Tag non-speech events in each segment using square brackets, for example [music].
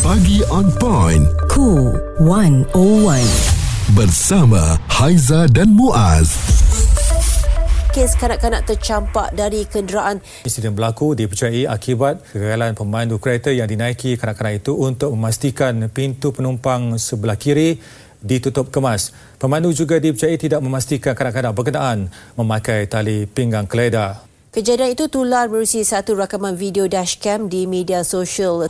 Pagi on point. Cool 101. Bersama Haiza dan Muaz. kes kanak-kanak tercampak dari kenderaan. Insiden berlaku dipercayai akibat kegagalan pemandu kereta yang dinaiki kanak-kanak itu untuk memastikan pintu penumpang sebelah kiri ditutup kemas. Pemandu juga dipercayai tidak memastikan kanak-kanak berkenaan memakai tali pinggang keledar. Kejadian itu tular berusi satu rakaman video dashcam di media sosial.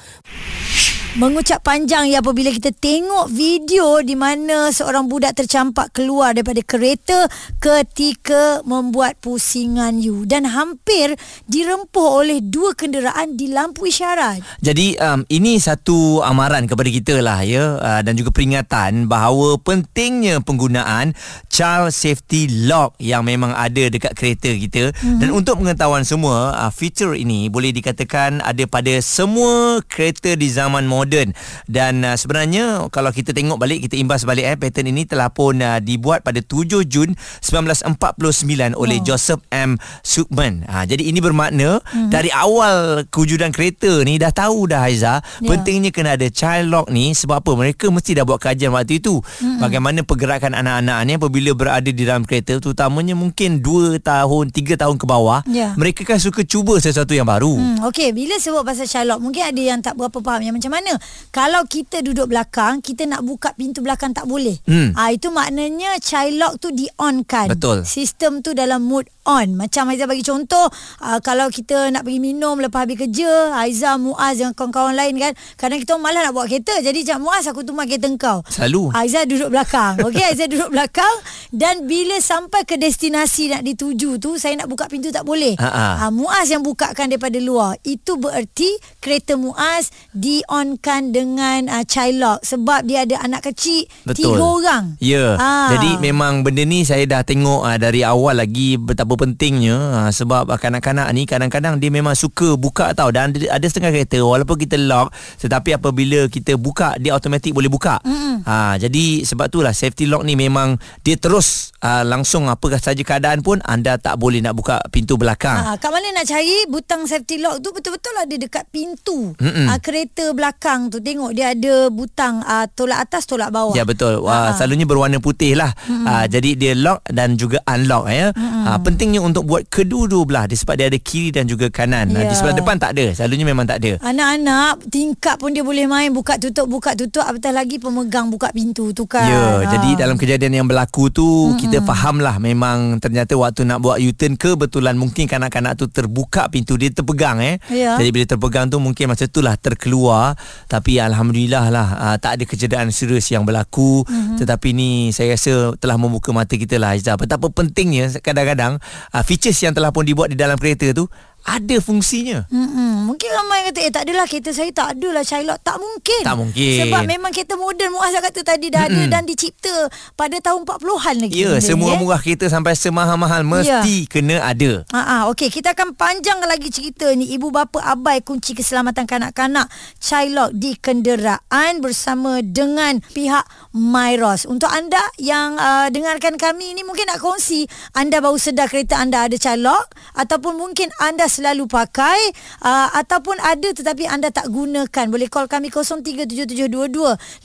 Mengucap panjang ya apabila kita tengok video di mana seorang budak tercampak keluar daripada kereta ketika membuat pusingan you dan hampir dirempuh oleh dua kenderaan di lampu isyarat. Jadi um, ini satu amaran kepada kita lah ya uh, dan juga peringatan bahawa pentingnya penggunaan child safety lock yang memang ada dekat kereta kita mm-hmm. dan untuk pengetahuan semua uh, feature ini boleh dikatakan ada pada semua kereta di zaman moden moden dan uh, sebenarnya kalau kita tengok balik kita imbas balik eh pattern ini telah pun uh, dibuat pada 7 Jun 1949 oleh oh. Joseph M Sukman. Ha jadi ini bermakna mm-hmm. dari awal kewujudan kereta ni dah tahu dah Haiza yeah. pentingnya kena ada child lock ni sebab apa mereka mesti dah buat kajian waktu itu mm-hmm. bagaimana pergerakan anak-anak ni apabila berada di dalam kereta terutamanya mungkin 2 tahun 3 tahun ke bawah yeah. mereka kan suka cuba sesuatu yang baru. Hmm okey bila sebut pasal child lock mungkin ada yang tak berapa faham yang macam mana mana? Kalau kita duduk belakang kita nak buka pintu belakang tak boleh. Hmm. ha, itu maknanya child lock tu di on kan betul. Sistem tu dalam mood on. Macam Aiza bagi contoh uh, kalau kita nak pergi minum lepas habis kerja Aiza Muaz dengan kawan-kawan lain kan kadang kita malas nak bawa kereta. Jadi macam Muaz aku tumpang kereta engkau. Selalu. Aiza duduk belakang. Okey Aiza duduk belakang. Dan bila sampai ke destinasi nak dituju tu saya nak buka pintu tak boleh. Ha, Muaz yang bukakan daripada luar. Itu bererti kereta Muaz di on kan dengan uh, child lock sebab dia ada anak kecil Betul. tiga orang. Ya. Ha. Jadi memang benda ni saya dah tengok uh, dari awal lagi betapa pentingnya uh, sebab uh, kanak-kanak ni kadang-kadang dia memang suka buka tau dan ada setengah kereta walaupun kita lock tetapi apabila kita buka dia automatik boleh buka. Mm-hmm. Ha jadi sebab itulah safety lock ni memang dia terus uh, langsung apakah saja keadaan pun anda tak boleh nak buka pintu belakang. Ha kat mana nak cari butang safety lock tu betul-betul ada dekat pintu uh, kereta belakang belakang tu tengok dia ada butang uh, tolak atas tolak bawah. Ya betul. Uh-huh. selalunya berwarna putih lah. Uh-huh. Uh, jadi dia lock dan juga unlock ya. Uh-huh. Uh, pentingnya untuk buat kedua-dua belah sebab dia ada kiri dan juga kanan. Yeah. Uh, di sebelah depan tak ada. Selalunya memang tak ada. Anak-anak tingkap pun dia boleh main buka tutup buka tutup apatah lagi pemegang buka pintu tu kan. Ya, uh. jadi dalam kejadian yang berlaku tu uh-huh. kita fahamlah memang ternyata waktu nak buat U-turn kebetulan mungkin kanak-kanak tu terbuka pintu dia terpegang eh. Yeah. Jadi bila terpegang tu mungkin masa itulah terkeluar tapi alhamdulillah lah uh, tak ada kecederaan serius yang berlaku mm-hmm. tetapi ni saya rasa telah membuka mata kita lah Aizah betapa pentingnya kadang-kadang uh, features yang telah pun dibuat di dalam kereta tu ada fungsinya. Hmm, mungkin ramai kata eh tak adalah kereta saya tak adalah Shylock. Tak mungkin. Tak mungkin. Sebab memang kereta moden Muaz kata tadi dah Mm-mm. ada dan dicipta pada tahun 40-an lagi. Ya, semua ni, murah kereta sampai semahal-mahal mesti ya. kena ada. Ha ah, okey, kita akan panjang lagi cerita ni ibu bapa abai kunci keselamatan kanak-kanak Shylock di kenderaan bersama dengan pihak Myros. Untuk anda yang uh, dengarkan kami ini mungkin nak kongsi anda baru sedar kereta anda ada Shylock ataupun mungkin anda selalu pakai uh, ataupun ada tetapi anda tak gunakan boleh call kami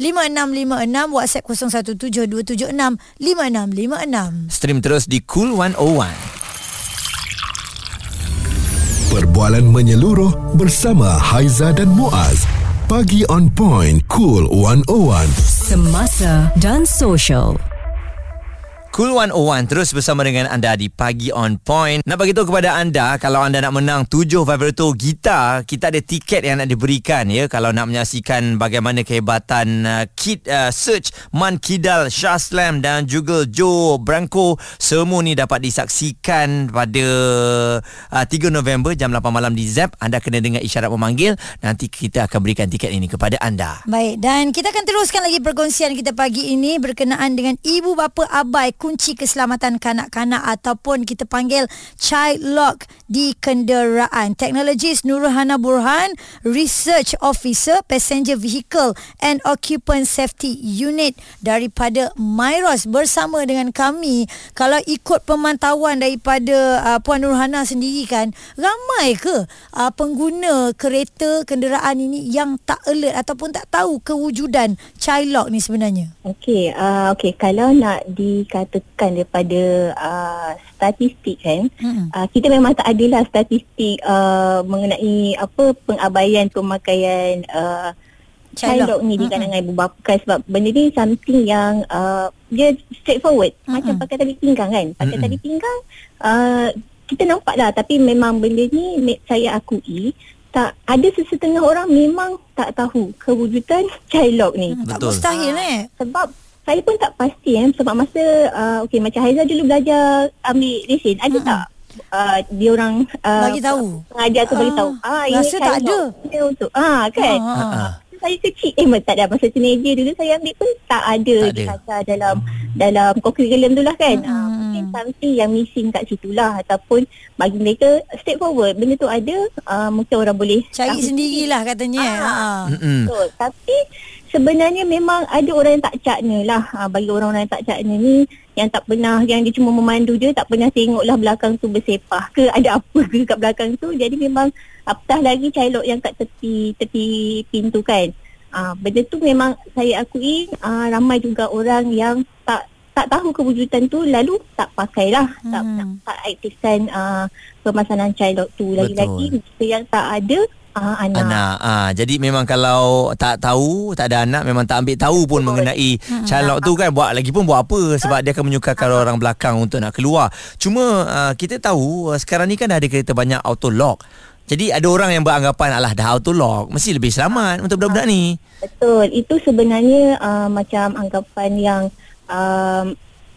0377225656 WhatsApp 0172765656 stream terus di Cool 101 Perbualan menyeluruh bersama Haiza dan Muaz. Pagi on point, cool 101. Semasa dan social. Cool 101 terus bersama dengan anda di Pagi On Point. Nak bagi tahu kepada anda kalau anda nak menang 7 vibrato gitar, kita ada tiket yang nak diberikan ya kalau nak menyaksikan bagaimana kehebatan uh, Kid uh, Search Man Kidal Shah Slam dan juga Joe Branco semua ni dapat disaksikan pada uh, 3 November jam 8 malam di ZEP. Anda kena dengar isyarat memanggil nanti kita akan berikan tiket ini kepada anda. Baik dan kita akan teruskan lagi perkongsian kita pagi ini berkenaan dengan ibu bapa abai kunci keselamatan kanak-kanak ataupun kita panggil child lock di kenderaan. Teknologis Nurhana Burhan, Research Officer Passenger Vehicle and Occupant Safety Unit daripada Myros bersama dengan kami. Kalau ikut pemantauan daripada uh, Puan Nurhana sendiri kan, ramai ke uh, pengguna kereta kenderaan ini yang tak alert ataupun tak tahu kewujudan child lock ni sebenarnya? Okey, uh, okey kalau nak dikatakan daripada uh, statistik kan, hmm. uh, kita memang tak adalah statistik uh, mengenai apa pengabaian pemakaian uh, child lock ni di kalangan ibu bapa kan sebab benda ni something yang uh, dia straightforward mm-hmm. macam pakai tali pinggang kan pakai mm-hmm. tali pinggang uh, kita nampak lah tapi memang benda ni saya akui tak ada sesetengah orang memang tak tahu kewujudan child lock ni. Hmm, tak mustahil eh. Sebab saya pun tak pasti eh sebab masa uh, okey macam Haiza dulu belajar ambil lesen ada hmm. tak uh, dia orang uh, bagi tahu? pengajar tu uh, bagi tahu. Ah ini rasa tak ada. dia untuk ah kan? Uh, uh. Uh saya kecil eh tak ada masa teenager dulu saya ambil pun tak ada tak ada. dalam dalam curriculum tu lah kan? Hmm. uh, mungkin something yang missing kat situ lah ataupun bagi mereka straightforward benda tu ada uh, mungkin orang boleh cari sendirilah katanya. Ah, uh, so, tapi sebenarnya memang ada orang yang tak cakna lah. Ha, bagi orang-orang yang tak cakna ni yang tak pernah yang dia cuma memandu je tak pernah tengoklah belakang tu bersepah ke [laughs] ada apa ke kat belakang tu. Jadi memang apatah lagi cailok yang kat tepi tepi pintu kan. Ha, benda tu memang saya akui ha, ramai juga orang yang tak tak tahu kewujudan tu lalu tak pakailah. Hmm. tak tak aktifkan uh, permasalahan child tu. Lagi-lagi yang tak ada Ah, anak. anak. Ah, jadi memang kalau tak tahu, tak ada anak memang tak ambil tahu pun oh. mengenai hmm. calok tu kan buat lagi pun buat apa sebab dia akan menyukakan uh. orang belakang untuk nak keluar. Cuma uh, kita tahu uh, sekarang ni kan ada kereta banyak auto lock. Jadi ada orang yang beranggapan alah dah auto lock mesti lebih selamat untuk budak-budak ni. Betul. Itu sebenarnya uh, macam anggapan yang uh,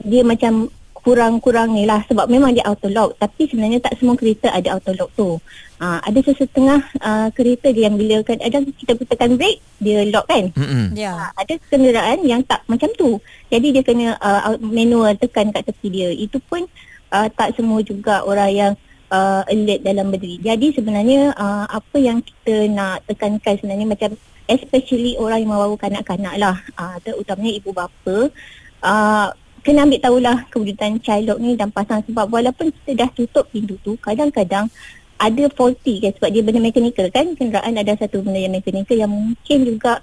dia macam kurang-kurang ni lah sebab memang dia auto lock tapi sebenarnya tak semua kereta ada auto lock tu. Uh, ada sesetengah uh, kereta dia yang bila kan ada kita tekan brake dia lock kan. Mm-hmm. Yeah. Uh, ada kenderaan yang tak macam tu. Jadi dia kena uh, manual tekan kat tepi dia. Itu pun uh, tak semua juga orang yang uh, alert dalam berdiri. Jadi sebenarnya uh, apa yang kita nak tekankan sebenarnya macam especially orang yang membawa kanak-kanak lah. Uh, terutamanya ibu bapa. Uh, kena ambil tahulah kewujudan child lock ni dan pasang sebab walaupun kita dah tutup pintu tu kadang-kadang ada faulty kan sebab dia benda mekanikal kan kenderaan ada satu benda yang mekanikal yang mungkin juga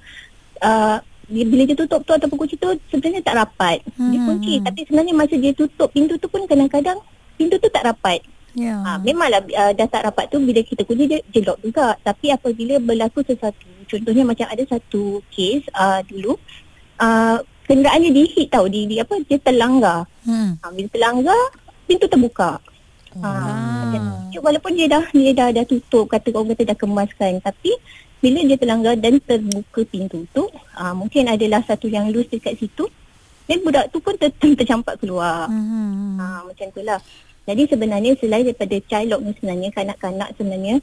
uh, bila dia tutup tu ataupun kunci tu sebenarnya tak rapat hmm. dia kunci tapi sebenarnya masa dia tutup pintu tu pun kadang-kadang pintu tu tak rapat Ya. Ha, memanglah uh, dah tak rapat tu bila kita kunci dia, lock juga tapi apabila berlaku sesuatu contohnya macam ada satu case uh, dulu uh, kenderaan dia dihit tau di, di apa dia terlanggar. Hmm. Ha, bila terlanggar pintu terbuka. Ha, oh. walaupun dia dah dia dah dah tutup kata orang kata dah kemaskan tapi bila dia terlanggar dan terbuka pintu tu ha, mungkin adalah satu yang loose dekat situ dan budak tu pun ter, [laughs] tercampak keluar. Hmm. Ha, macam itulah. Jadi sebenarnya selain daripada child lock ni sebenarnya kanak-kanak sebenarnya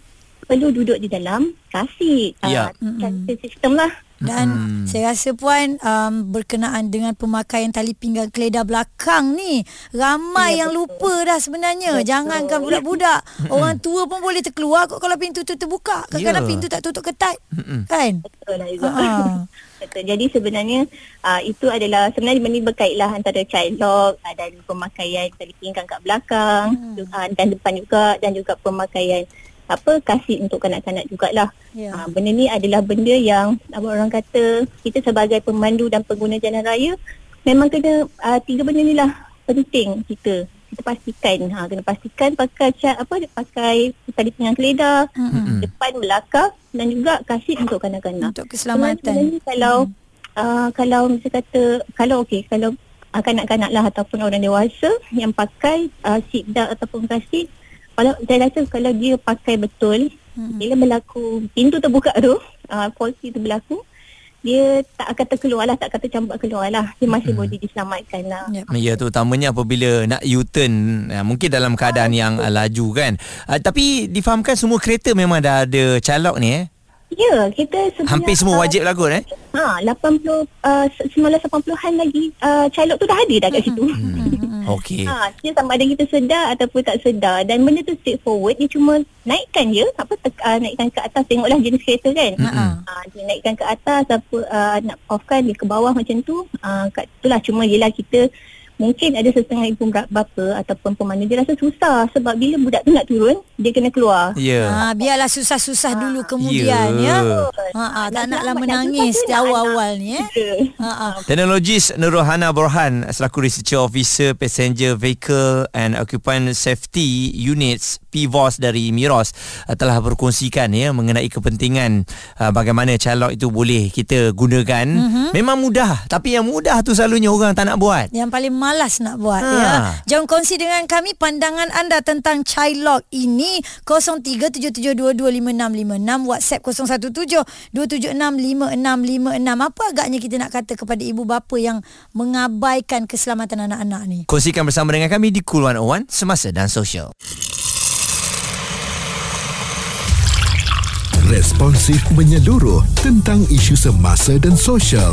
perlu duduk di dalam kasih. Ya. Uh, sistem lah. Dan hmm. saya rasa puan um, berkenaan dengan pemakaian tali pinggang keledar belakang ni ramai ya, yang betul. lupa dah sebenarnya. Betul. Jangankan budak-budak, orang tua pun boleh terkeluar kok kalau pintu tu terbuka. Kadang-kadang ya. pintu tak tutup ketat. kan? Betul lah Izzah. [laughs] Betul. Jadi sebenarnya uh, itu adalah sebenarnya ini berkaitlah antara child lock uh, dan pemakaian tali pinggang kat belakang hmm. uh, dan depan juga dan juga pemakaian apa kasih untuk kanak-kanak jugalah. Ya. Ha, benda ni adalah benda yang apa orang kata kita sebagai pemandu dan pengguna jalan raya memang kena uh, tiga benda ni lah penting kita kita pastikan ha kena pastikan pakai cat apa pakai tali pinggang keledar mm-hmm. depan belakang dan juga kasih untuk kanak-kanak untuk keselamatan Sebenarnya kalau mm. uh, kalau misalnya kata kalau okey kalau uh, kanak-kanak lah ataupun orang dewasa yang pakai uh, seat belt ataupun kasih kalau saya rasa kalau dia pakai betul hmm. bila berlaku pintu terbuka tu uh, polisi tu berlaku dia tak akan terkeluar lah tak kata campak keluar lah dia masih hmm. boleh diselamatkan lah ya yeah, terutamanya apabila nak U-turn ya, mungkin dalam keadaan oh, yang betul. laju kan uh, tapi difahamkan semua kereta memang dah ada calok ni eh Ya, kita sebenarnya hampir semua wajib lagu eh. Ha, 80 uh, 1980-an lagi uh, calok tu dah ada dah kat situ. Hmm. [laughs] Okey. Ha, dia sama ada kita sedar ataupun tak sedar dan benda tu straightforward dia cuma naikkan je apa tek, uh, naikkan ke atas tengoklah jenis kereta kan. Ha. Ha, dia naikkan ke atas apa uh, nak offkan dia ke bawah macam tu. Uh, kat itulah cuma yelah kita mungkin ada setengah ibu bapa ataupun pemandu dia rasa susah sebab bila budak tu nak turun dia kena keluar. Ya. Ha, biarlah susah-susah dulu kemudian Ya. ya. Ha, ha, tak naklah menangis di awal-awal ni eh. Ha, ha. Teknologis Nurhana Borhan selaku Researcher Officer Passenger Vehicle and Occupant Safety Units PVOS dari Miros uh, telah berkongsikan ya mengenai kepentingan uh, bagaimana calok itu boleh kita gunakan. Mm-hmm. Memang mudah tapi yang mudah tu selalunya orang tak nak buat. Yang paling malas nak buat Ha. ya. Jom kongsi dengan kami pandangan anda tentang Chilog ini 0377225656 WhatsApp 0172765656. Apa agaknya kita nak kata kepada ibu bapa yang mengabaikan keselamatan anak-anak ni? Kongsikan bersama dengan kami di Cool 101 semasa dan sosial. Responsif menyeluruh tentang isu semasa dan sosial.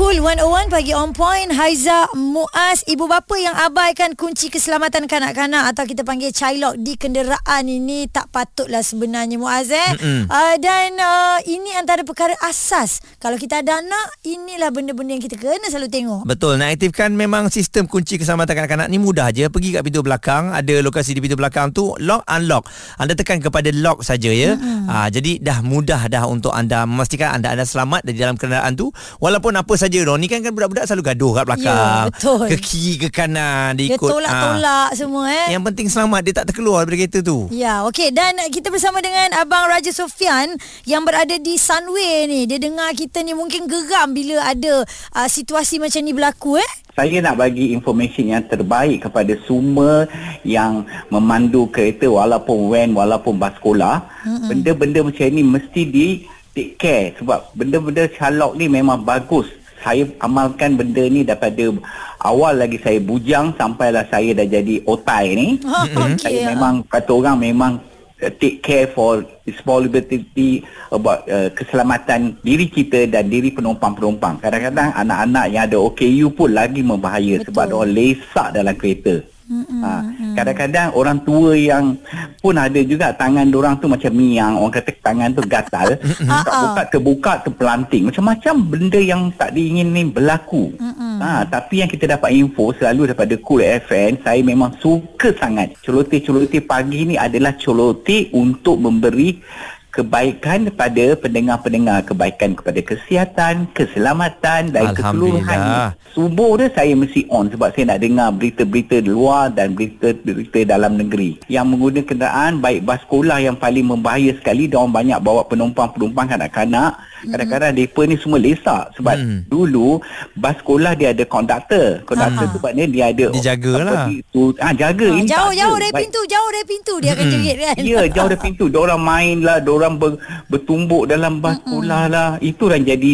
Cool 101 pagi on point Haiza Muaz Ibu bapa yang abaikan kunci keselamatan kanak-kanak Atau kita panggil child di kenderaan ini Tak patutlah sebenarnya Muaz eh uh, Dan uh, ini antara perkara asas Kalau kita ada anak Inilah benda-benda yang kita kena selalu tengok Betul, nak aktifkan memang sistem kunci keselamatan kanak-kanak ni mudah je. Pergi kat pintu belakang, ada lokasi di pintu belakang tu, lock unlock. Anda tekan kepada lock saja ya. Mm-hmm. Ha, jadi dah mudah dah untuk anda memastikan anda anda selamat di dalam kenderaan tu. Walaupun apa saja Ron, ni kan kan budak-budak selalu gaduh kat belakang. Ya, betul. Ke kiri ke kanan dia Dia ikut. tolak-tolak semua eh Ha. Yang penting selamat dia tak terkeluar daripada kereta tu. Ya, okey dan kita bersama dengan Abang Raja Sofian yang berada di Sunway ni. Dia dengar kita ni mungkin geram bila ada uh, situasi macam ni berlaku eh. Saya nak bagi information yang terbaik kepada semua yang memandu kereta walaupun van walaupun bas sekolah. Mm-hmm. Benda-benda macam ni mesti di take care sebab benda-benda calok ni memang bagus. Saya amalkan benda ni daripada awal lagi saya bujang sampailah saya dah jadi otai ni. Ha, okey, saya ha. memang kata orang memang uh, take care for responsibility about uh, keselamatan diri kita dan diri penumpang-penumpang. Kadang-kadang anak-anak yang ada OKU pun lagi membahaya Betul. sebab orang lesak dalam kereta. Ha, kadang-kadang orang tua yang pun ada juga tangan orang tu macam miang. Orang kata tangan tu gatal. Buka terbuka terpelanting. Macam-macam benda yang tak diingin ni berlaku. Ha, tapi yang kita dapat info selalu daripada Cool FM saya memang suka sangat. Celoteh-celoteh pagi ni adalah celoteh untuk memberi kebaikan kepada pendengar-pendengar kebaikan kepada kesihatan keselamatan dan keseluruhan. Subuh dia saya mesti on sebab saya nak dengar berita-berita di luar dan berita-berita dalam negeri. Yang menggunakan kenderaan baik bas sekolah yang paling membahaya sekali dia orang banyak bawa penumpang-penumpang kanak-kanak kadang-kadang mereka ni semua lesak sebab Hmm. dulu bas sekolah dia ada konduktor konduktor Ah. tu maknanya dia ada Dia jagalah. apa, tu, ah, jaga Ha, ini tak jauh ada. jauh dari pintu, jauh dari pintu dia akan jerit kan. Ya, jauh dari pintu. Diorang main lah, diorang ber, bertumbuk dalam bas sekolah lah. Itu yang jadi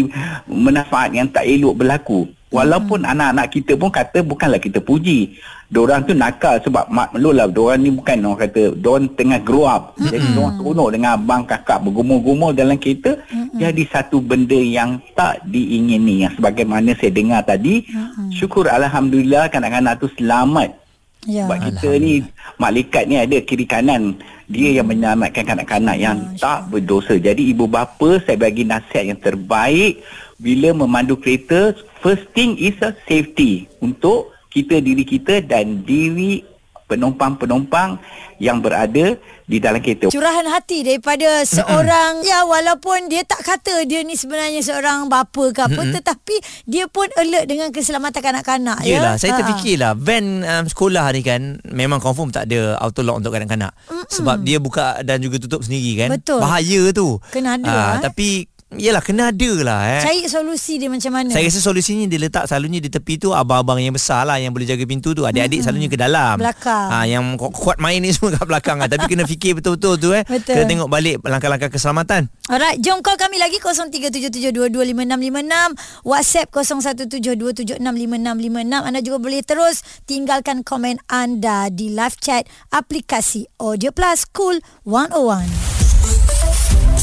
manfaat yang tak elok berlaku. Walaupun anak-anak kita pun kata bukanlah kita puji. Diorang tu nakal sebab maklum lah. Diorang ni bukan orang kata, diorang tengah grow up. Jadi diorang seronok dengan abang kakak bergumul-gumul dalam kereta. Jadi satu benda yang tak diingini. Yang sebagaimana saya dengar tadi. Syukur Alhamdulillah kanak-kanak tu selamat Ya. sebab kita ni malaikat ni ada kiri kanan dia yang menyelamatkan kanak-kanak yang tak berdosa. Jadi ibu bapa saya bagi nasihat yang terbaik bila memandu kereta first thing is a safety untuk kita diri kita dan diri penumpang-penumpang yang berada di dalam kereta. Curahan hati daripada seorang ya walaupun dia tak kata dia ni sebenarnya seorang bapa ke apa tetapi dia pun alert dengan keselamatan kanak-kanak ya. Yelah, saya Ha. terfikirlah van um, sekolah ni kan memang confirm tak ada auto lock untuk kanak-kanak. Sebab dia buka dan juga tutup sendiri kan. Betul. Bahaya tu. Kena ada, Ah, eh. Tapi yelah kena ada lah eh. Cari solusi dia macam mana? Saya rasa solusinya dia letak selalunya di tepi tu abang-abang yang besar lah yang boleh jaga pintu tu. Adik-adik selalunya ke dalam. Belakang. Ha, yang ku- kuat main ni [laughs] semua kat belakang lah. Tapi kena fikir betul-betul tu eh. Betul. Kena tengok balik langkah-langkah keselamatan. Alright, jom call kami lagi 0377225656, WhatsApp 0172765656. Anda juga boleh terus tinggalkan komen anda di live chat aplikasi Audio Plus Cool 101.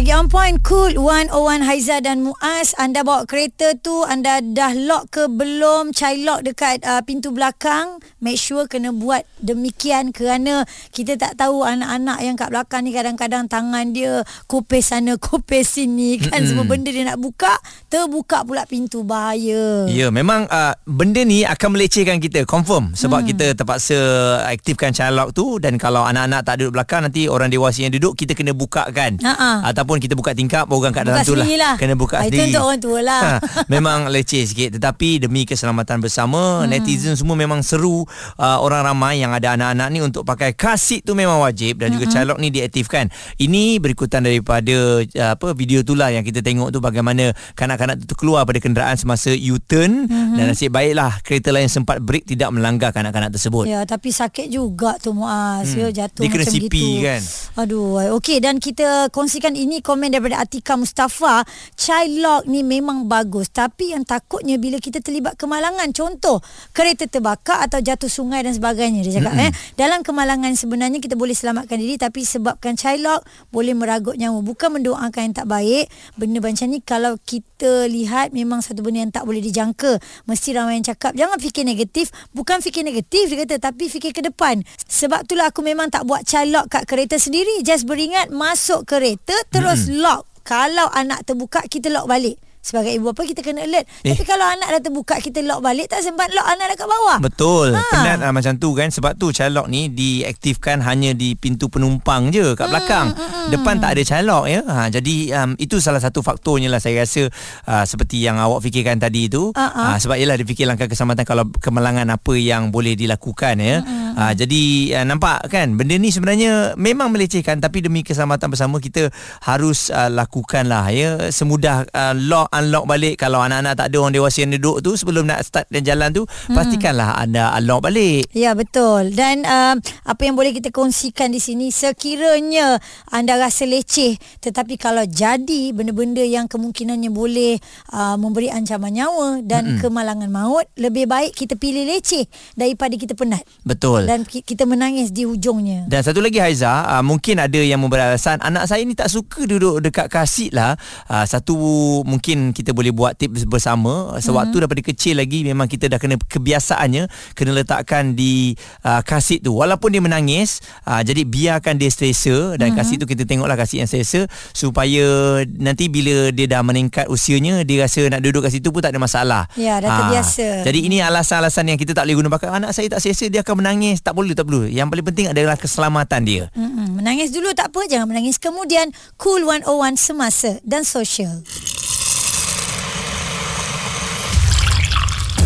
Pagi on point cool 101 Haiza dan Muaz. Anda bawa kereta tu anda dah lock ke belum? Chai lock dekat uh, pintu belakang. Make sure kena buat demikian kerana kita tak tahu anak-anak yang kat belakang ni kadang-kadang tangan dia kopes sana [laughs] kopes sini kan. Mm-hmm. semua benda dia nak buka terbuka pula pintu bahaya. Ya memang uh, benda ni akan melecehkan kita. Confirm. Sebab hmm. kita terpaksa aktifkan chai lock tu. Dan kalau anak-anak tak duduk belakang nanti orang dewasa yang duduk kita kena buka kan Ha-ha. Ataupun kita buka tingkap orang kat dalam Buka tu lah. sendirilah. Kena buka Ah, itu sendiri. untuk orang tua lah. Ha, [laughs] memang leceh sikit tetapi demi keselamatan bersama hmm. netizen semua memang seru uh, orang ramai yang ada anak-anak ni untuk pakai seat tu memang wajib dan hmm. juga calok ni diaktifkan. Ini berikutan daripada uh, apa video tu lah yang kita tengok tu bagaimana kanak-kanak tu keluar pada kenderaan semasa U-turn hmm. dan nasib baiklah kereta lain sempat break tidak melanggar kanak-kanak tersebut. Ya, tapi sakit juga tu Muaz. Hmm. Ya, jatuh Dia kena macam CP gitu. kan? Aduh, okey dan kita kongsikan ini komen daripada Atika Mustafa. Chai lock ni memang bagus, tapi yang takutnya bila kita terlibat kemalangan. Contoh, kereta terbakar atau jatuh sungai dan sebagainya. Dia cakap, eh, dalam kemalangan sebenarnya kita boleh selamatkan diri tapi sebabkan chai lock boleh meragut nyawa. Bukan mendoakan yang tak baik. Benda macam ni kalau kita lihat memang satu benda yang tak boleh dijangka. Mesti ramai yang cakap, jangan fikir negatif. Bukan fikir negatif dia kata, tapi fikir ke depan. Sebab itulah aku memang tak buat chai lock kat kereta sendiri. Just beringat masuk kereta terus hmm. lock. Kalau anak terbuka kita lock balik. Sebagai ibu bapa kita kena alert. Eh. Tapi kalau anak dah terbuka kita lock balik tak sempat lock anak dekat bawah. Betul. Ha. Penat uh, macam tu kan sebab tu calok ni diaktifkan hanya di pintu penumpang je kat belakang. Hmm, Depan tak ada calok ya. Ha jadi um, itu salah satu faktornya lah saya rasa uh, seperti yang awak fikirkan tadi tu. Ha-ha. Uh, sebab ialah dia fikir langkah keselamatan kalau kemalangan apa yang boleh dilakukan ya. Hmm. Uh, jadi uh, nampak kan benda ni sebenarnya memang melecehkan tapi demi keselamatan bersama kita harus uh, lakukanlah ya semudah uh, lock unlock balik kalau anak-anak tak ada orang dewasa yang duduk tu sebelum nak start dan jalan tu hmm. pastikanlah anda unlock balik. Ya betul dan um, apa yang boleh kita kongsikan di sini sekiranya anda rasa leceh tetapi kalau jadi benda-benda yang kemungkinannya boleh uh, memberi ancaman nyawa dan Mm-mm. kemalangan maut lebih baik kita pilih leceh daripada kita penat Betul. dan ki- kita menangis di hujungnya. Dan satu lagi Haiza, uh, mungkin ada yang memberi alasan anak saya ni tak suka duduk dekat kasih lah. Uh, satu mungkin kita boleh buat tips bersama. Sewaktu mm-hmm. daripada kecil lagi memang kita dah kena kebiasaannya kena letakkan di uh, kasih tu. Walaupun dia menangis, uh, jadi biarkan dia selesa dan mm-hmm. kasih tu kita tengoklah kasih yang selesa supaya nanti bila dia dah meningkat usianya dia rasa nak duduk kat situ pun tak ada masalah. Ya, dah Ah, terbiasa. jadi ini alasan-alasan yang kita tak boleh guna pakai anak saya tak selesa dia akan menangis. Tak boleh tak perlu. Yang paling penting adalah keselamatan dia. Mm-mm. Menangis dulu tak apa Jangan menangis kemudian Cool 101 Semasa dan Sosial